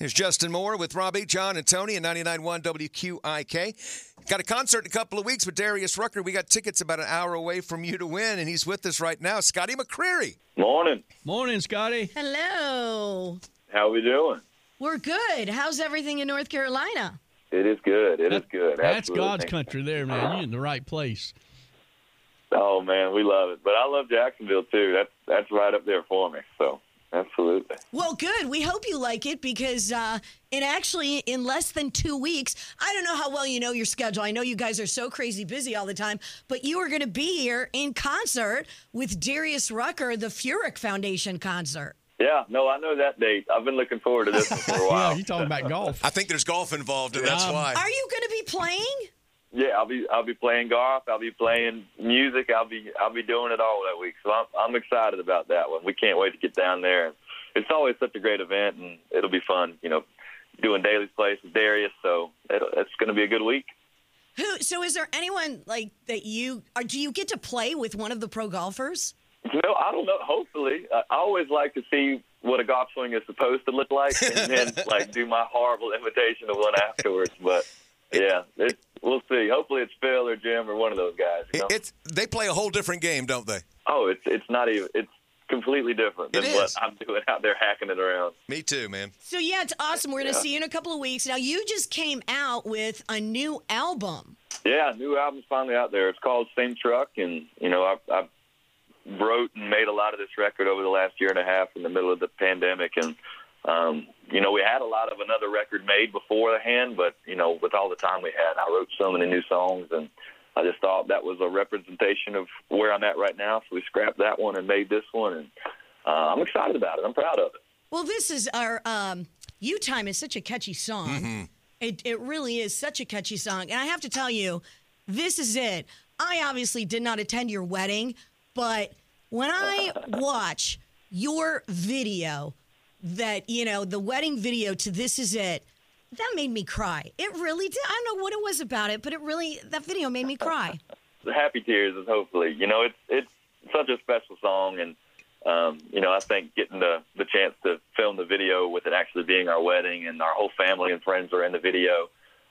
Here's Justin Moore with Robbie, John, and Tony at 99.1 WQIK. Got a concert in a couple of weeks with Darius Rucker. We got tickets about an hour away from you to win, and he's with us right now. Scotty McCreery. Morning. Morning, Scotty. Hello. How we doing? We're good. How's everything in North Carolina? It is good. It is good. That's Absolutely. God's country there, man. You're in the right place. Oh man, we love it. But I love Jacksonville too. That's that's right up there for me. So absolutely. Well, good. We hope you like it because uh, it actually, in less than two weeks, I don't know how well you know your schedule. I know you guys are so crazy busy all the time, but you are going to be here in concert with Darius Rucker, the Furyk Foundation concert. Yeah, no, I know that date. I've been looking forward to this for a Yeah, while. you talking about golf. I think there's golf involved, and that's Um, why. Are you going to be playing? Yeah, I'll be I'll be playing golf. I'll be playing music. I'll be I'll be doing it all that week. So I'm I'm excited about that one. We can't wait to get down there. It's always such a great event, and it'll be fun. You know, doing Daily's place with Darius. So it'll, it's going to be a good week. Who? So, is there anyone like that you? Or do you get to play with one of the pro golfers? Know, I don't know. Hopefully, I I always like to see what a golf swing is supposed to look like, and then like do my horrible imitation of one afterwards. But yeah, it's, we'll see. Hopefully, it's Phil or Jim or one of those guys. You know? It's they play a whole different game, don't they? oh, it's it's not even. It's completely different than It what is. I'm doing out there hacking it around. Me too, man. So yeah, it's awesome. We're gonna Yeah. see you in a couple of weeks. Now you just came out with a new album. Yeah, new album's finally out there. It's called Same Truck, and you know, I, I wrote and made a lot of this record over the last year and a half in the middle of the pandemic, and um, you know, we had a lot of another record made beforehand, but you know, with all the time we had, I wrote so many new songs, and I just thought that was a representation of where I'm at right now. So we scrapped that one and made this one, and uh, I'm excited about it. I'm proud of it. Well, this is our um, "You Time" is such a catchy song. It it really is such a catchy song, and I have to tell you, this is it. I obviously did not attend your wedding, but when I watch your video, that you know the wedding video to "This Is It," that made me cry. It really did. I don't know what it was about it, but it really that video made me cry. the happy tears is hopefully you know it's it's such a special song and um you know i think getting the the chance to film the video with it actually being our wedding and our whole family and friends are in the video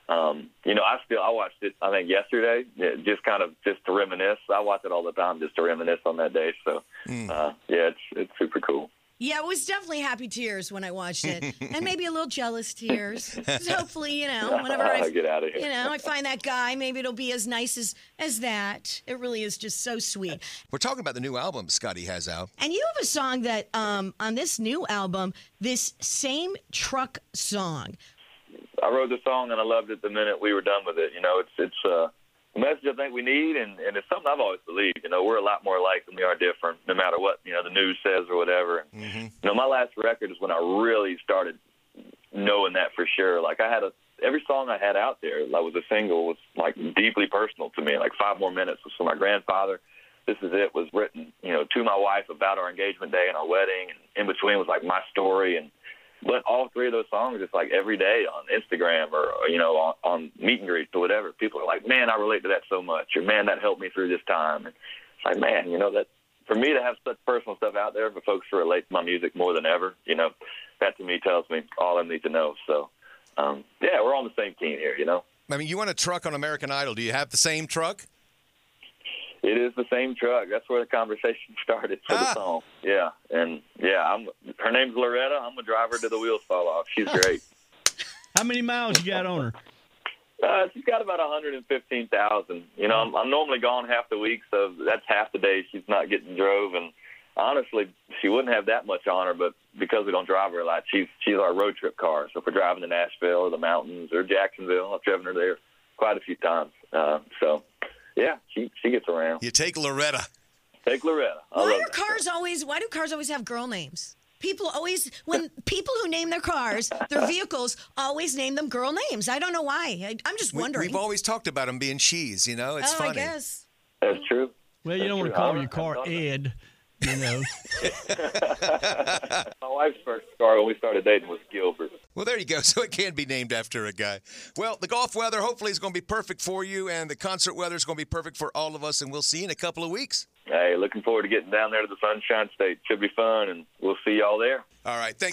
um you know i still i watched it i think yesterday just kind of just to reminisce i watch it all the time just to reminisce on that day so uh yeah it's it's super cool Yeah, it was definitely happy tears when I watched it, and maybe a little jealous tears. 'Cause hopefully, you know, whenever I get out of here you know, I find that guy, maybe it'll be as nice as as that. It really is just so sweet. We're talking about the new album Scotty has out. And you have a song that um on this new album, this same truck song. I wrote the song and I loved it the minute we were done with it. You know, it's it's uh, a message I think we need, and, and it's something I've always believed. You know, we're a lot more alike than we are different, no matter what you know the news says or whatever. And, mm-hmm. You know, my last record is when I really started knowing that for sure. Like I had a every song I had out there that was a single was like deeply personal to me. Like Five More Minutes was for my grandfather. This is it was written, you know, to my wife about our engagement day and our wedding, and in between was like my story and but all three of those songs, it's like every day on Instagram or, you know on, on meet and greets or whatever. People are like, "Man, I relate to that so much," or "Man, that helped me through this time." And it's like, man, you know that for me to have such personal stuff out there for folks to relate to my music more than ever, you know, that to me tells me all I need to know. So, um, yeah, we're on the same team here. You know, I mean, you want a truck on American Idol. Do you have the same truck? It is the same truck. That's where the conversation started for Ah. the song. Yeah, and yeah, I'm. Her name's Loretta. I'm a driver to the wheels fall off. She's great. How many miles you got on her? Uh, she's got about 115,000. You know, I'm, I'm normally gone half the week, so that's half the day she's not getting drove. And honestly, she wouldn't have that much on her, but because we don't drive her a lot, she's she's our road trip car. So if we're driving to Nashville or the mountains or Jacksonville, I've driven her there quite a few times. Uh, so yeah, she she gets around. You take Loretta. Take Loretta. I Why love do that cars always why do cars always have girl names? People always when people who name their cars, their vehicles always name them girl names. I don't know why. I, I'm just wondering. We, wondering. have always talked about them being she's. You know, it's oh, funny. I guess. That's true. Well, you don't want to call I your car I don't. Ed. You know. My wife's first car when we started dating was Gilbert. Well, there you go. So it can be named after a guy. Well, the golf weather hopefully is going to be perfect for you, and the concert weather is going to be perfect for all of us, and we'll see you in a couple of weeks. Hey, looking forward to getting down there to the Sunshine State. Should be fun, and we'll see y'all there. All right. Thanks.